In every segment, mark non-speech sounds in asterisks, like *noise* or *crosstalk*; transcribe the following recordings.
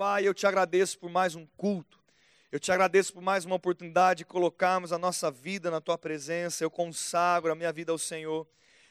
Pai, eu te agradeço por mais um culto. Eu te agradeço por mais uma oportunidade de colocarmos a nossa vida na tua presença. Eu consagro a minha vida ao Senhor.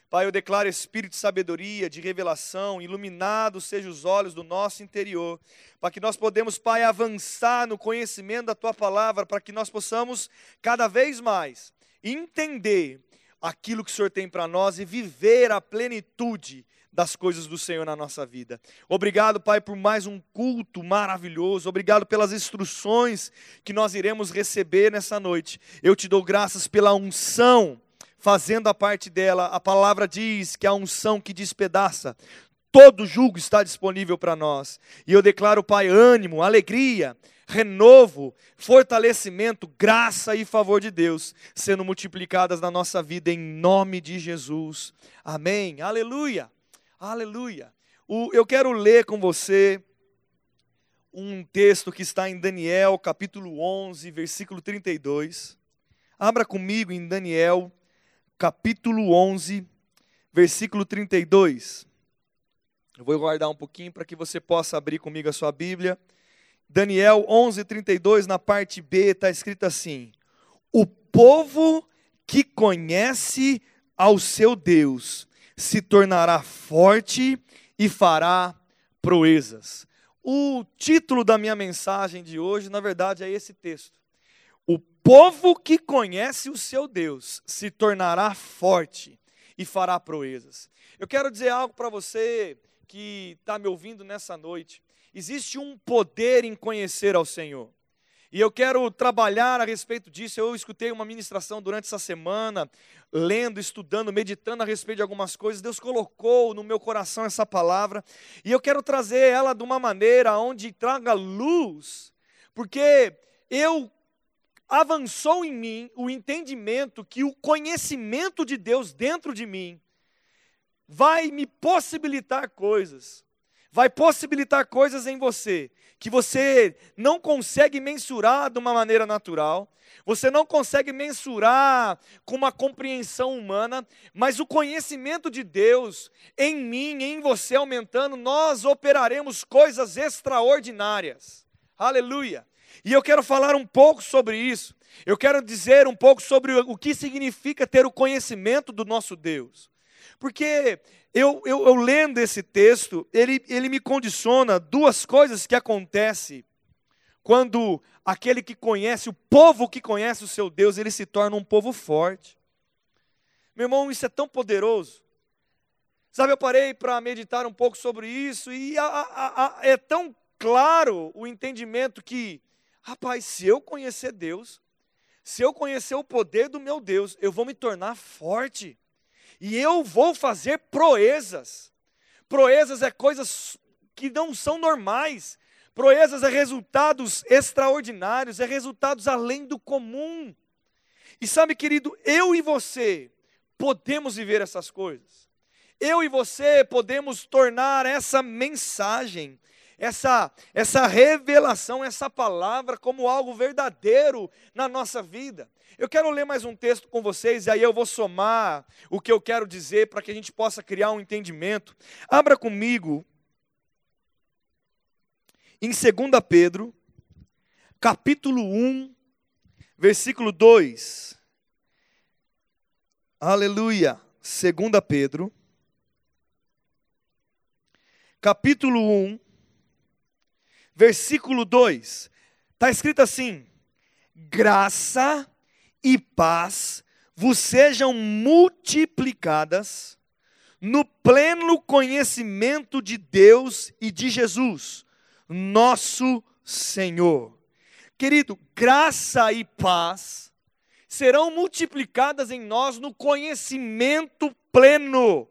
Pai, eu declaro espírito de sabedoria, de revelação, iluminados sejam os olhos do nosso interior, para que nós podemos, Pai, avançar no conhecimento da tua palavra, para que nós possamos cada vez mais entender aquilo que o Senhor tem para nós e viver a plenitude das coisas do Senhor na nossa vida. Obrigado, Pai, por mais um culto maravilhoso. Obrigado pelas instruções que nós iremos receber nessa noite. Eu te dou graças pela unção fazendo a parte dela, a palavra diz que a unção que despedaça, todo jugo está disponível para nós. E eu declaro, Pai, ânimo, alegria, renovo, fortalecimento, graça e favor de Deus sendo multiplicadas na nossa vida em nome de Jesus. Amém. Aleluia. Aleluia. O, eu quero ler com você um texto que está em Daniel, capítulo 11, versículo 32. Abra comigo em Daniel capítulo 11, versículo 32. Eu vou guardar um pouquinho para que você possa abrir comigo a sua Bíblia. Daniel 11, 32, na parte B, está escrito assim: O povo que conhece ao seu Deus se tornará forte e fará proezas. O título da minha mensagem de hoje, na verdade, é esse texto povo que conhece o seu Deus se tornará forte e fará proezas. Eu quero dizer algo para você que está me ouvindo nessa noite. Existe um poder em conhecer ao Senhor. E eu quero trabalhar a respeito disso. Eu escutei uma ministração durante essa semana, lendo, estudando, meditando a respeito de algumas coisas. Deus colocou no meu coração essa palavra. E eu quero trazer ela de uma maneira onde traga luz, porque eu avançou em mim o entendimento que o conhecimento de Deus dentro de mim vai me possibilitar coisas, vai possibilitar coisas em você que você não consegue mensurar de uma maneira natural, você não consegue mensurar com uma compreensão humana, mas o conhecimento de Deus em mim, em você aumentando, nós operaremos coisas extraordinárias. Aleluia. E eu quero falar um pouco sobre isso. Eu quero dizer um pouco sobre o que significa ter o conhecimento do nosso Deus. Porque eu, eu, eu lendo esse texto, ele, ele me condiciona duas coisas que acontecem quando aquele que conhece, o povo que conhece o seu Deus, ele se torna um povo forte. Meu irmão, isso é tão poderoso. Sabe, eu parei para meditar um pouco sobre isso e a, a, a, é tão claro o entendimento que Rapaz, se eu conhecer Deus, se eu conhecer o poder do meu Deus, eu vou me tornar forte. E eu vou fazer proezas. Proezas é coisas que não são normais. Proezas é resultados extraordinários, é resultados além do comum. E sabe, querido, eu e você podemos viver essas coisas. Eu e você podemos tornar essa mensagem essa, essa revelação, essa palavra como algo verdadeiro na nossa vida. Eu quero ler mais um texto com vocês e aí eu vou somar o que eu quero dizer para que a gente possa criar um entendimento. Abra comigo em 2 Pedro, capítulo 1, versículo 2. Aleluia. 2 Pedro, capítulo 1, versículo 2, está escrito assim: graça e paz vos sejam multiplicadas no pleno conhecimento de Deus e de Jesus, nosso Senhor. Querido, graça e paz serão multiplicadas em nós no conhecimento pleno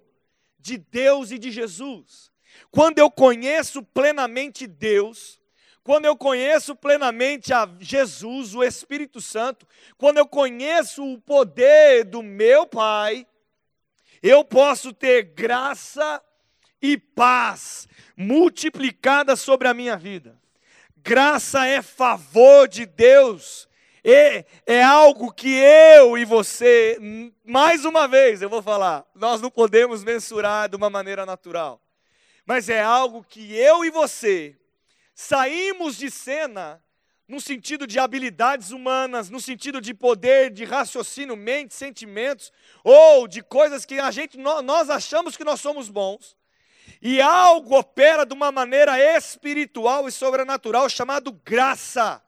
de Deus e de Jesus. Quando eu conheço plenamente Deus, quando eu conheço plenamente a Jesus, o Espírito Santo, quando eu conheço o poder do meu Pai, eu posso ter graça e paz multiplicada sobre a minha vida. Graça é favor de Deus, é, é algo que eu e você, mais uma vez eu vou falar, nós não podemos mensurar de uma maneira natural, mas é algo que eu e você saímos de cena no sentido de habilidades humanas, no sentido de poder, de raciocínio, mente, sentimentos, ou de coisas que a gente nós achamos que nós somos bons. E algo opera de uma maneira espiritual e sobrenatural chamado graça.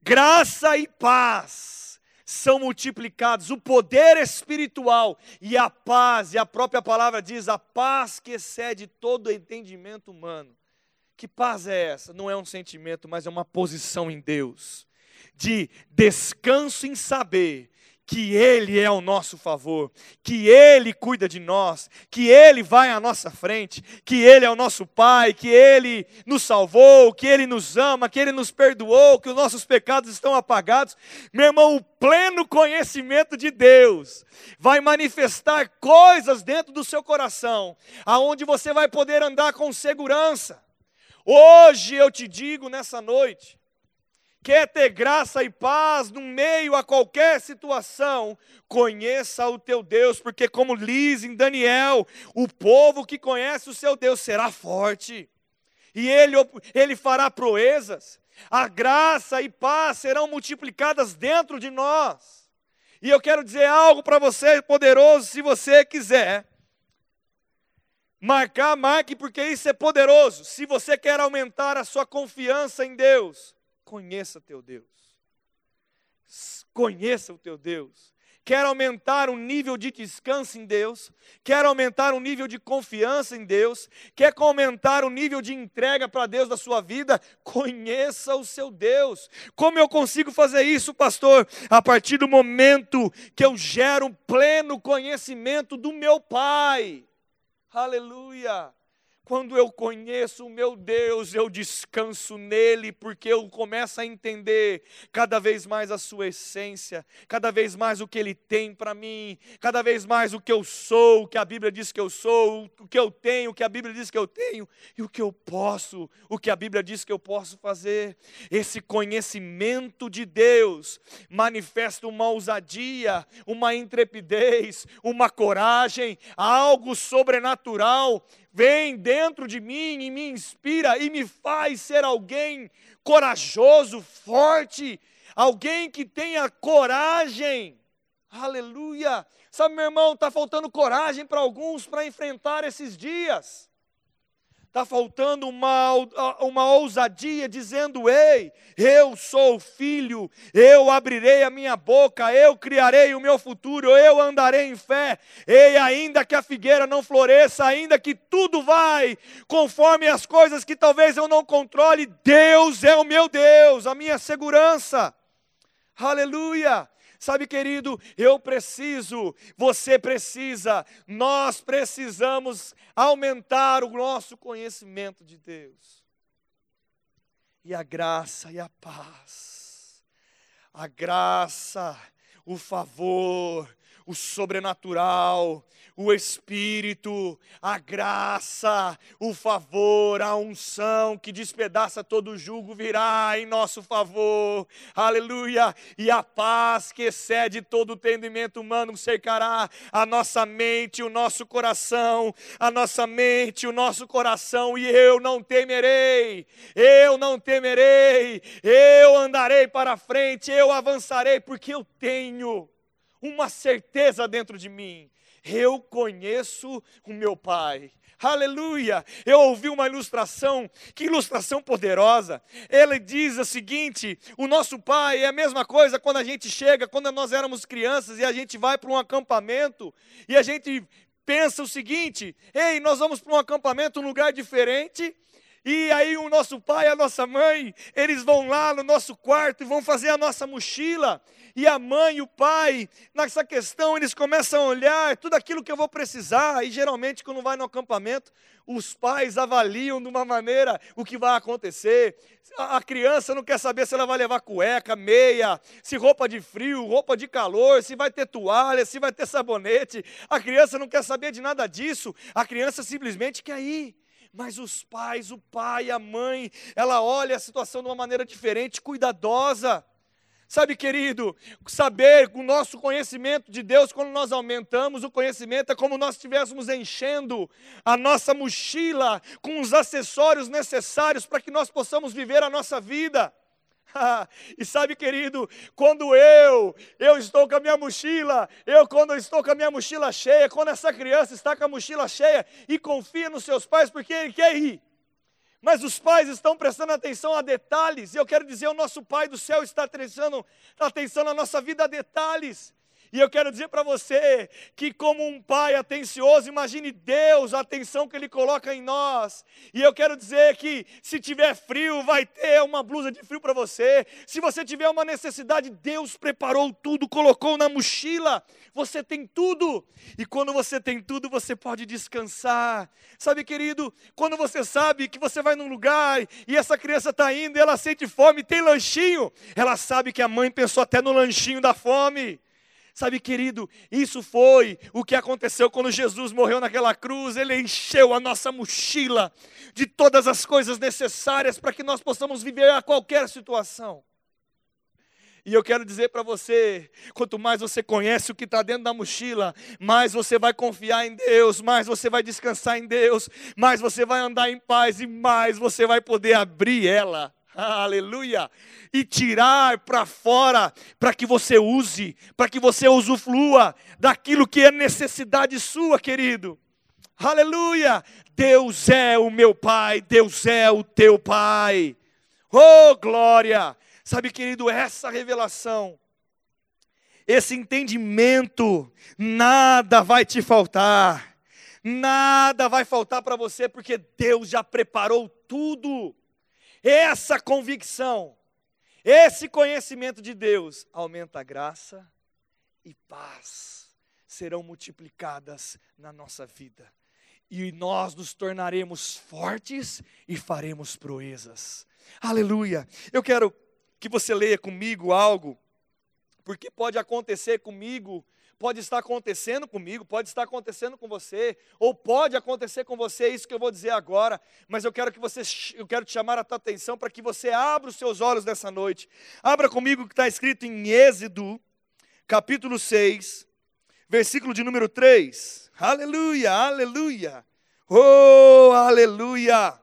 Graça e paz são multiplicados, o poder espiritual e a paz, e a própria palavra diz: a paz que excede todo entendimento humano. Que paz é essa? Não é um sentimento, mas é uma posição em Deus, de descanso em saber que Ele é ao nosso favor, que Ele cuida de nós, que Ele vai à nossa frente, que Ele é o nosso Pai, que Ele nos salvou, que Ele nos ama, que Ele nos perdoou, que os nossos pecados estão apagados. Meu irmão, o pleno conhecimento de Deus vai manifestar coisas dentro do seu coração, aonde você vai poder andar com segurança. Hoje eu te digo nessa noite, quer ter graça e paz no meio a qualquer situação, conheça o teu Deus, porque, como diz em Daniel, o povo que conhece o seu Deus será forte, e ele, ele fará proezas, a graça e paz serão multiplicadas dentro de nós. E eu quero dizer algo para você, poderoso, se você quiser. Marcar, marque, porque isso é poderoso. Se você quer aumentar a sua confiança em Deus, conheça teu Deus. Conheça o teu Deus. Quer aumentar o nível de descanso em Deus, quer aumentar o nível de confiança em Deus, quer aumentar o nível de entrega para Deus da sua vida, conheça o seu Deus. Como eu consigo fazer isso, pastor? A partir do momento que eu gero um pleno conhecimento do meu Pai. Aleluia! Quando eu conheço o meu Deus, eu descanso nele, porque eu começo a entender cada vez mais a sua essência, cada vez mais o que ele tem para mim, cada vez mais o que eu sou, o que a Bíblia diz que eu sou, o que eu tenho, o que a Bíblia diz que eu tenho, e o que eu posso, o que a Bíblia diz que eu posso fazer. Esse conhecimento de Deus manifesta uma ousadia, uma intrepidez, uma coragem, algo sobrenatural vem dentro de mim e me inspira e me faz ser alguém corajoso, forte, alguém que tenha coragem. Aleluia! Sabe, meu irmão, está faltando coragem para alguns para enfrentar esses dias. Está faltando uma, uma ousadia dizendo: Ei, eu sou filho, eu abrirei a minha boca, eu criarei o meu futuro, eu andarei em fé. Ei, ainda que a figueira não floresça, ainda que tudo vai conforme as coisas que talvez eu não controle, Deus é o meu Deus, a minha segurança. Aleluia! Sabe, querido, eu preciso, você precisa, nós precisamos aumentar o nosso conhecimento de Deus. E a graça e a paz, a graça, o favor, o sobrenatural, o Espírito, a graça, o favor, a unção que despedaça todo o jugo virá em nosso favor, aleluia, e a paz que excede todo o entendimento humano cercará a nossa mente, o nosso coração, a nossa mente, o nosso coração, e eu não temerei, eu não temerei, eu andarei para frente, eu avançarei, porque eu tenho uma certeza dentro de mim eu conheço o meu Pai. Aleluia! Eu ouvi uma ilustração, que ilustração poderosa. Ele diz o seguinte: o nosso pai é a mesma coisa quando a gente chega, quando nós éramos crianças e a gente vai para um acampamento e a gente pensa o seguinte: ei, nós vamos para um acampamento, um lugar diferente. E aí o nosso pai a nossa mãe, eles vão lá no nosso quarto e vão fazer a nossa mochila e a mãe e o pai, nessa questão, eles começam a olhar tudo aquilo que eu vou precisar, e geralmente, quando vai no acampamento, os pais avaliam de uma maneira o que vai acontecer. A criança não quer saber se ela vai levar cueca, meia, se roupa de frio, roupa de calor, se vai ter toalha, se vai ter sabonete. A criança não quer saber de nada disso, a criança simplesmente quer ir. Mas os pais, o pai, a mãe, ela olha a situação de uma maneira diferente, cuidadosa. Sabe, querido, saber o nosso conhecimento de Deus, quando nós aumentamos o conhecimento, é como nós estivéssemos enchendo a nossa mochila com os acessórios necessários para que nós possamos viver a nossa vida. *laughs* e sabe, querido, quando eu, eu estou com a minha mochila, eu quando eu estou com a minha mochila cheia, quando essa criança está com a mochila cheia e confia nos seus pais porque ele quer ir, mas os pais estão prestando atenção a detalhes, e eu quero dizer, o nosso Pai do céu está prestando atenção na nossa vida a detalhes. E eu quero dizer para você que, como um pai atencioso, imagine Deus, a atenção que Ele coloca em nós. E eu quero dizer que, se tiver frio, vai ter uma blusa de frio para você. Se você tiver uma necessidade, Deus preparou tudo, colocou na mochila. Você tem tudo. E quando você tem tudo, você pode descansar. Sabe, querido, quando você sabe que você vai num lugar e essa criança está indo ela sente fome, tem lanchinho, ela sabe que a mãe pensou até no lanchinho da fome. Sabe, querido, isso foi o que aconteceu quando Jesus morreu naquela cruz. Ele encheu a nossa mochila de todas as coisas necessárias para que nós possamos viver a qualquer situação. E eu quero dizer para você: quanto mais você conhece o que está dentro da mochila, mais você vai confiar em Deus, mais você vai descansar em Deus, mais você vai andar em paz e mais você vai poder abrir ela. Aleluia! E tirar para fora, para que você use, para que você usufrua daquilo que é necessidade sua, querido. Aleluia! Deus é o meu Pai, Deus é o teu Pai. Oh, glória! Sabe, querido, essa revelação, esse entendimento, nada vai te faltar, nada vai faltar para você, porque Deus já preparou tudo. Essa convicção, esse conhecimento de Deus aumenta a graça e paz serão multiplicadas na nossa vida. E nós nos tornaremos fortes e faremos proezas. Aleluia. Eu quero que você leia comigo algo, porque pode acontecer comigo pode estar acontecendo comigo, pode estar acontecendo com você, ou pode acontecer com você, isso que eu vou dizer agora, mas eu quero que você, eu quero te chamar a tua atenção para que você abra os seus olhos nessa noite. Abra comigo o que está escrito em Êxodo, capítulo 6, versículo de número 3. Aleluia, aleluia. Oh, aleluia.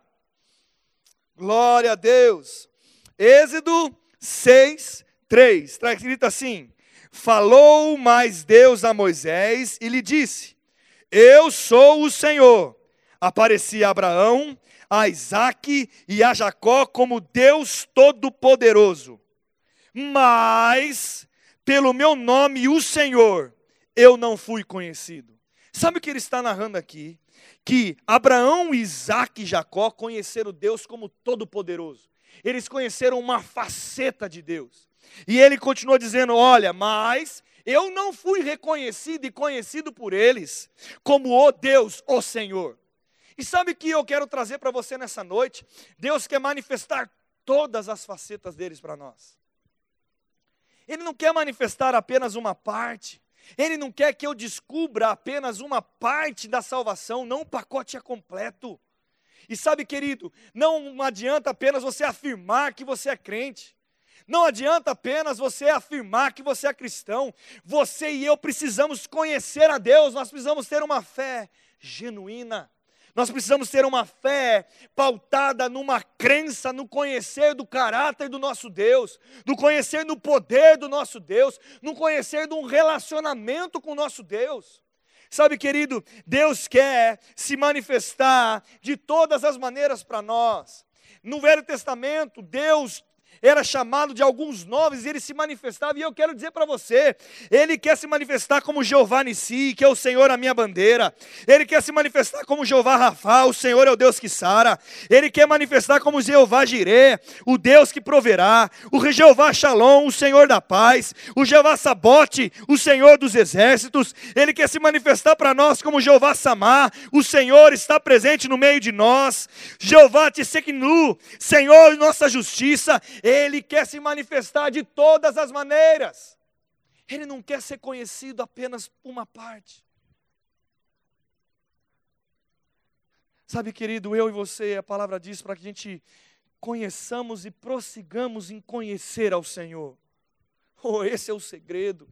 Glória a Deus. Êxodo 6, 3. Está escrito assim: Falou mais Deus a Moisés e lhe disse: Eu sou o Senhor. Aparecia a Abraão, a Isaac e a Jacó como Deus Todo-Poderoso. Mas, pelo meu nome, o Senhor, eu não fui conhecido. Sabe o que ele está narrando aqui? Que Abraão, Isaac e Jacó conheceram Deus como Todo-Poderoso. Eles conheceram uma faceta de Deus. E ele continua dizendo: Olha, mas eu não fui reconhecido e conhecido por eles como o Deus, o Senhor. E sabe o que eu quero trazer para você nessa noite? Deus quer manifestar todas as facetas deles para nós. Ele não quer manifestar apenas uma parte. Ele não quer que eu descubra apenas uma parte da salvação, não o pacote é completo. E sabe, querido, não adianta apenas você afirmar que você é crente. Não adianta apenas você afirmar que você é cristão. Você e eu precisamos conhecer a Deus, nós precisamos ter uma fé genuína. Nós precisamos ter uma fé pautada numa crença, no conhecer do caráter do nosso Deus, no conhecer do poder do nosso Deus, no conhecer de um relacionamento com o nosso Deus. Sabe, querido, Deus quer se manifestar de todas as maneiras para nós. No Velho Testamento, Deus era chamado de alguns nomes e ele se manifestava. E eu quero dizer para você, ele quer se manifestar como Jeová Nissi, que é o Senhor a minha bandeira. Ele quer se manifestar como Jeová Rafa, o Senhor é o Deus que sara. Ele quer manifestar como Jeová Jirê, o Deus que proverá. O Jeová Shalom, o Senhor da paz. O Jeová Sabote, o Senhor dos exércitos. Ele quer se manifestar para nós como Jeová Samar, o Senhor está presente no meio de nós. Jeová Tisseknu, Senhor nossa justiça. Ele quer se manifestar de todas as maneiras. Ele não quer ser conhecido apenas por uma parte. Sabe, querido, eu e você, a palavra diz para que a gente conheçamos e prossigamos em conhecer ao Senhor. Oh, esse é o segredo.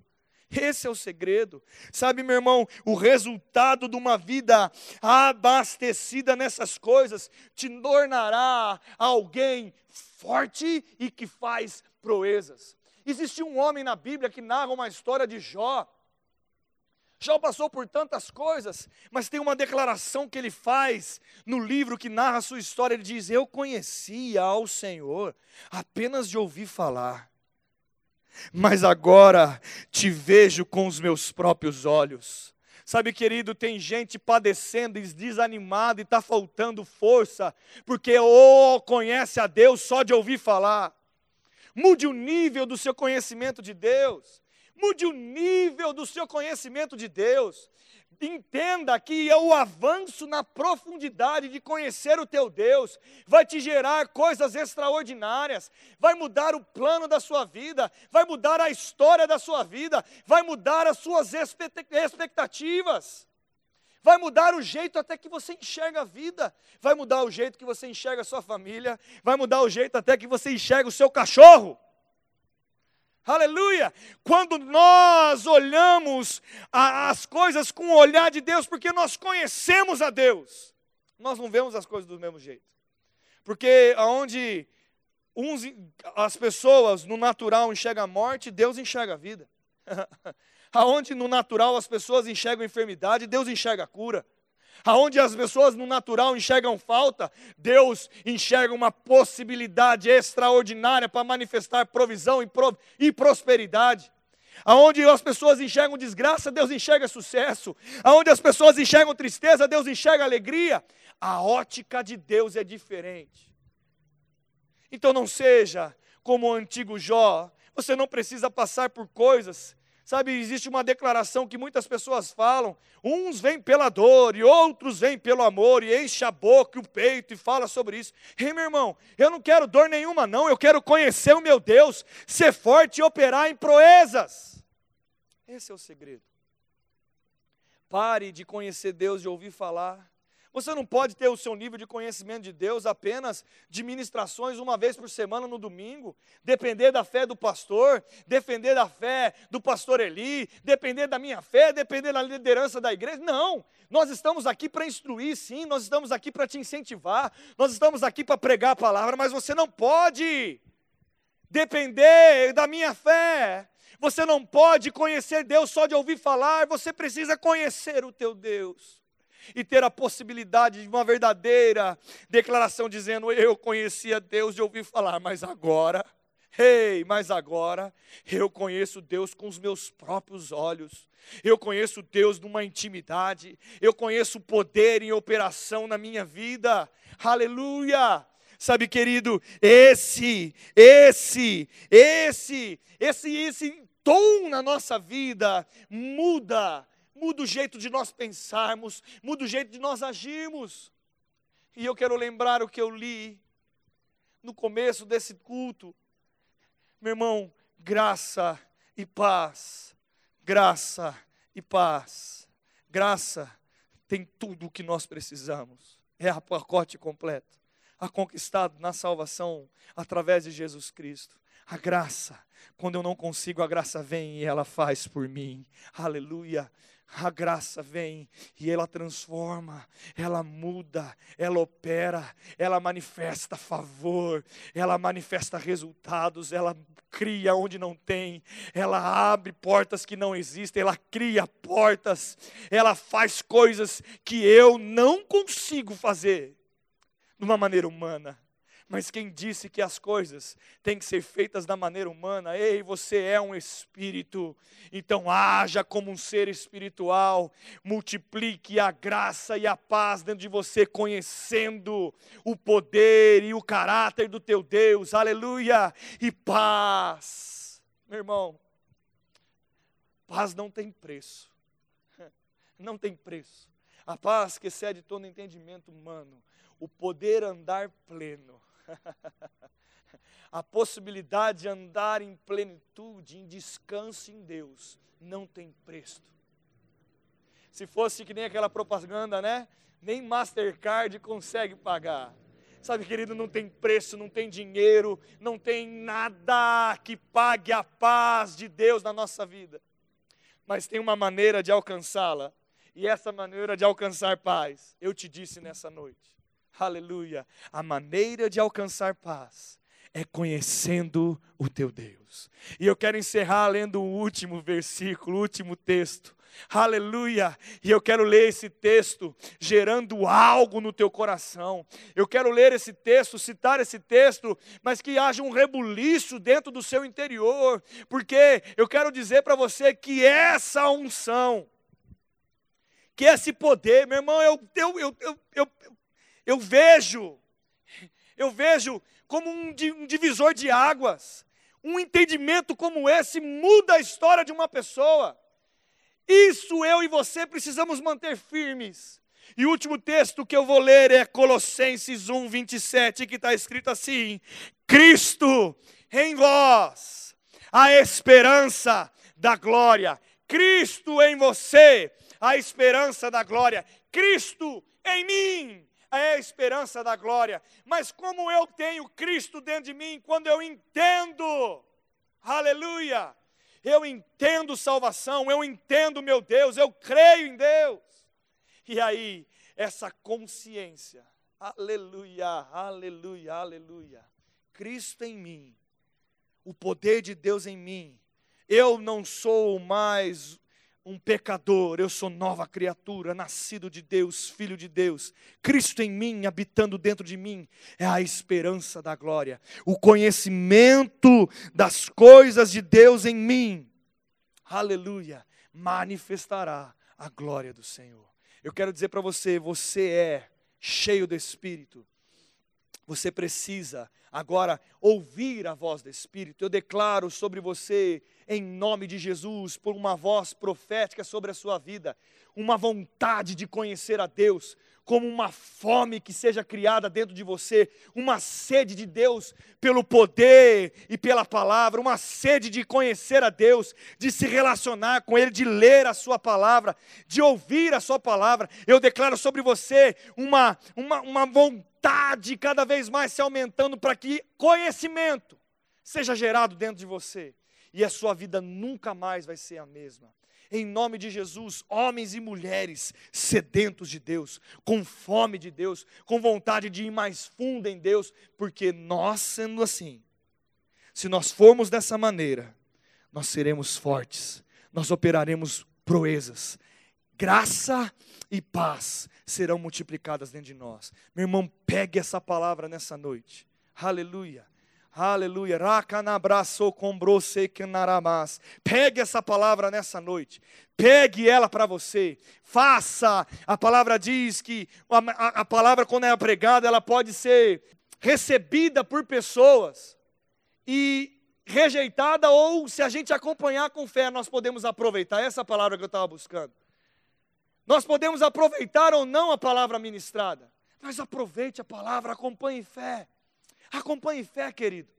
Esse é o segredo. Sabe, meu irmão, o resultado de uma vida abastecida nessas coisas te tornará alguém forte e que faz proezas. Existe um homem na Bíblia que narra uma história de Jó. Jó passou por tantas coisas, mas tem uma declaração que ele faz no livro que narra a sua história. Ele diz: Eu conhecia ao Senhor apenas de ouvir falar mas agora te vejo com os meus próprios olhos. Sabe, querido, tem gente padecendo e desanimada e está faltando força, porque ou oh, conhece a Deus só de ouvir falar. Mude o nível do seu conhecimento de Deus. Mude o nível do seu conhecimento de Deus entenda que o avanço na profundidade de conhecer o teu Deus. Vai te gerar coisas extraordinárias, vai mudar o plano da sua vida, vai mudar a história da sua vida, vai mudar as suas expectativas. Vai mudar o jeito até que você enxerga a vida, vai mudar o jeito que você enxerga a sua família, vai mudar o jeito até que você enxerga o seu cachorro. Aleluia! Quando nós olhamos a, as coisas com o olhar de Deus, porque nós conhecemos a Deus, nós não vemos as coisas do mesmo jeito. Porque aonde uns, as pessoas no natural enxergam a morte, Deus enxerga a vida. *laughs* aonde no natural as pessoas enxergam a enfermidade, Deus enxerga a cura. Aonde as pessoas no natural enxergam falta, Deus enxerga uma possibilidade extraordinária para manifestar provisão e, e prosperidade. Aonde as pessoas enxergam desgraça, Deus enxerga sucesso. Aonde as pessoas enxergam tristeza, Deus enxerga alegria. A ótica de Deus é diferente. Então não seja como o antigo Jó, você não precisa passar por coisas Sabe, existe uma declaração que muitas pessoas falam: uns vêm pela dor e outros vêm pelo amor, e enche a boca e o peito e fala sobre isso. Ei, meu irmão, eu não quero dor nenhuma, não, eu quero conhecer o meu Deus, ser forte e operar em proezas. Esse é o segredo. Pare de conhecer Deus, de ouvir falar, você não pode ter o seu nível de conhecimento de Deus apenas de ministrações uma vez por semana no domingo, depender da fé do pastor, depender da fé do pastor Eli, depender da minha fé, depender da liderança da igreja. Não, nós estamos aqui para instruir, sim, nós estamos aqui para te incentivar, nós estamos aqui para pregar a palavra, mas você não pode depender da minha fé. Você não pode conhecer Deus só de ouvir falar, você precisa conhecer o teu Deus e ter a possibilidade de uma verdadeira declaração dizendo: Eu conhecia Deus e ouvi falar, mas agora, ei, hey, mas agora eu conheço Deus com os meus próprios olhos. Eu conheço Deus numa intimidade, eu conheço o poder em operação na minha vida. Aleluia! Sabe, querido, esse, esse, esse, esse, esse tom na nossa vida muda muda o jeito de nós pensarmos, muda o jeito de nós agirmos. E eu quero lembrar o que eu li no começo desse culto. Meu irmão, graça e paz, graça e paz. Graça tem tudo o que nós precisamos. É a pacote completo. A conquistado na salvação através de Jesus Cristo. A graça, quando eu não consigo, a graça vem e ela faz por mim. Aleluia a graça vem e ela transforma, ela muda, ela opera, ela manifesta favor, ela manifesta resultados, ela cria onde não tem, ela abre portas que não existem, ela cria portas, ela faz coisas que eu não consigo fazer de uma maneira humana. Mas quem disse que as coisas têm que ser feitas da maneira humana? Ei, você é um espírito, então haja como um ser espiritual, multiplique a graça e a paz dentro de você, conhecendo o poder e o caráter do teu Deus, aleluia, e paz, meu irmão, paz não tem preço, *laughs* não tem preço, a paz que excede todo entendimento humano, o poder andar pleno, *laughs* a possibilidade de andar em plenitude, em descanso em Deus, não tem preço. Se fosse que nem aquela propaganda, né? Nem Mastercard consegue pagar. Sabe, querido, não tem preço, não tem dinheiro, não tem nada que pague a paz de Deus na nossa vida. Mas tem uma maneira de alcançá-la. E essa maneira de alcançar paz, eu te disse nessa noite. Aleluia. A maneira de alcançar paz é conhecendo o teu Deus. E eu quero encerrar lendo o último versículo, o último texto. Aleluia! E eu quero ler esse texto gerando algo no teu coração. Eu quero ler esse texto, citar esse texto, mas que haja um rebuliço dentro do seu interior, porque eu quero dizer para você que essa unção, que esse poder, meu irmão, eu, eu, eu, eu, eu, vejo, eu vejo como um, um divisor de águas. Um entendimento como esse muda a história de uma pessoa. Isso eu e você precisamos manter firmes. E o último texto que eu vou ler é Colossenses 1, 27, que está escrito assim: Cristo em vós, a esperança da glória. Cristo em você, a esperança da glória. Cristo em mim, é a esperança da glória. Mas como eu tenho Cristo dentro de mim, quando eu entendo, aleluia, eu entendo salvação, eu entendo meu Deus, eu creio em Deus. E aí, essa consciência, aleluia, aleluia, aleluia, Cristo em mim, o poder de Deus em mim, eu não sou mais um pecador, eu sou nova criatura, nascido de Deus, filho de Deus. Cristo em mim, habitando dentro de mim, é a esperança da glória, o conhecimento das coisas de Deus em mim. Aleluia! Manifestará a glória do Senhor. Eu quero dizer para você, você é cheio do Espírito. Você precisa agora ouvir a voz do Espírito. Eu declaro sobre você em nome de Jesus, por uma voz profética sobre a sua vida, uma vontade de conhecer a Deus, como uma fome que seja criada dentro de você, uma sede de Deus pelo poder e pela palavra, uma sede de conhecer a Deus, de se relacionar com Ele, de ler a Sua palavra, de ouvir a Sua palavra. Eu declaro sobre você uma, uma, uma vontade cada vez mais se aumentando para que conhecimento seja gerado dentro de você e a sua vida nunca mais vai ser a mesma. Em nome de Jesus, homens e mulheres sedentos de Deus, com fome de Deus, com vontade de ir mais fundo em Deus, porque nós, sendo assim, se nós formos dessa maneira, nós seremos fortes, nós operaremos proezas, graça e paz serão multiplicadas dentro de nós. Meu irmão, pegue essa palavra nessa noite. Aleluia. Aleluia. Pegue essa palavra nessa noite. Pegue ela para você. Faça. A palavra diz que a, a, a palavra, quando é pregada, ela pode ser recebida por pessoas e rejeitada, ou se a gente acompanhar com fé, nós podemos aproveitar. Essa palavra que eu estava buscando. Nós podemos aproveitar ou não a palavra ministrada. Mas aproveite a palavra, acompanhe fé. Acompanhe fé, querido.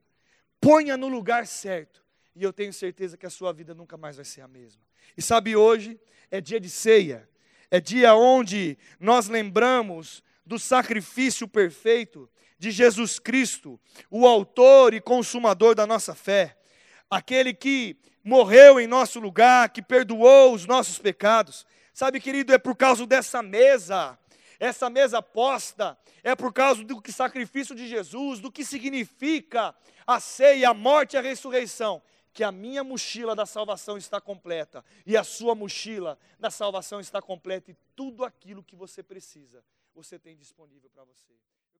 Ponha no lugar certo. E eu tenho certeza que a sua vida nunca mais vai ser a mesma. E sabe, hoje é dia de ceia. É dia onde nós lembramos do sacrifício perfeito de Jesus Cristo, o autor e consumador da nossa fé. Aquele que morreu em nosso lugar, que perdoou os nossos pecados. Sabe, querido, é por causa dessa mesa essa mesa posta é por causa do que sacrifício de Jesus, do que significa a ceia, a morte e a ressurreição, que a minha mochila da salvação está completa e a sua mochila da salvação está completa e tudo aquilo que você precisa, você tem disponível para você.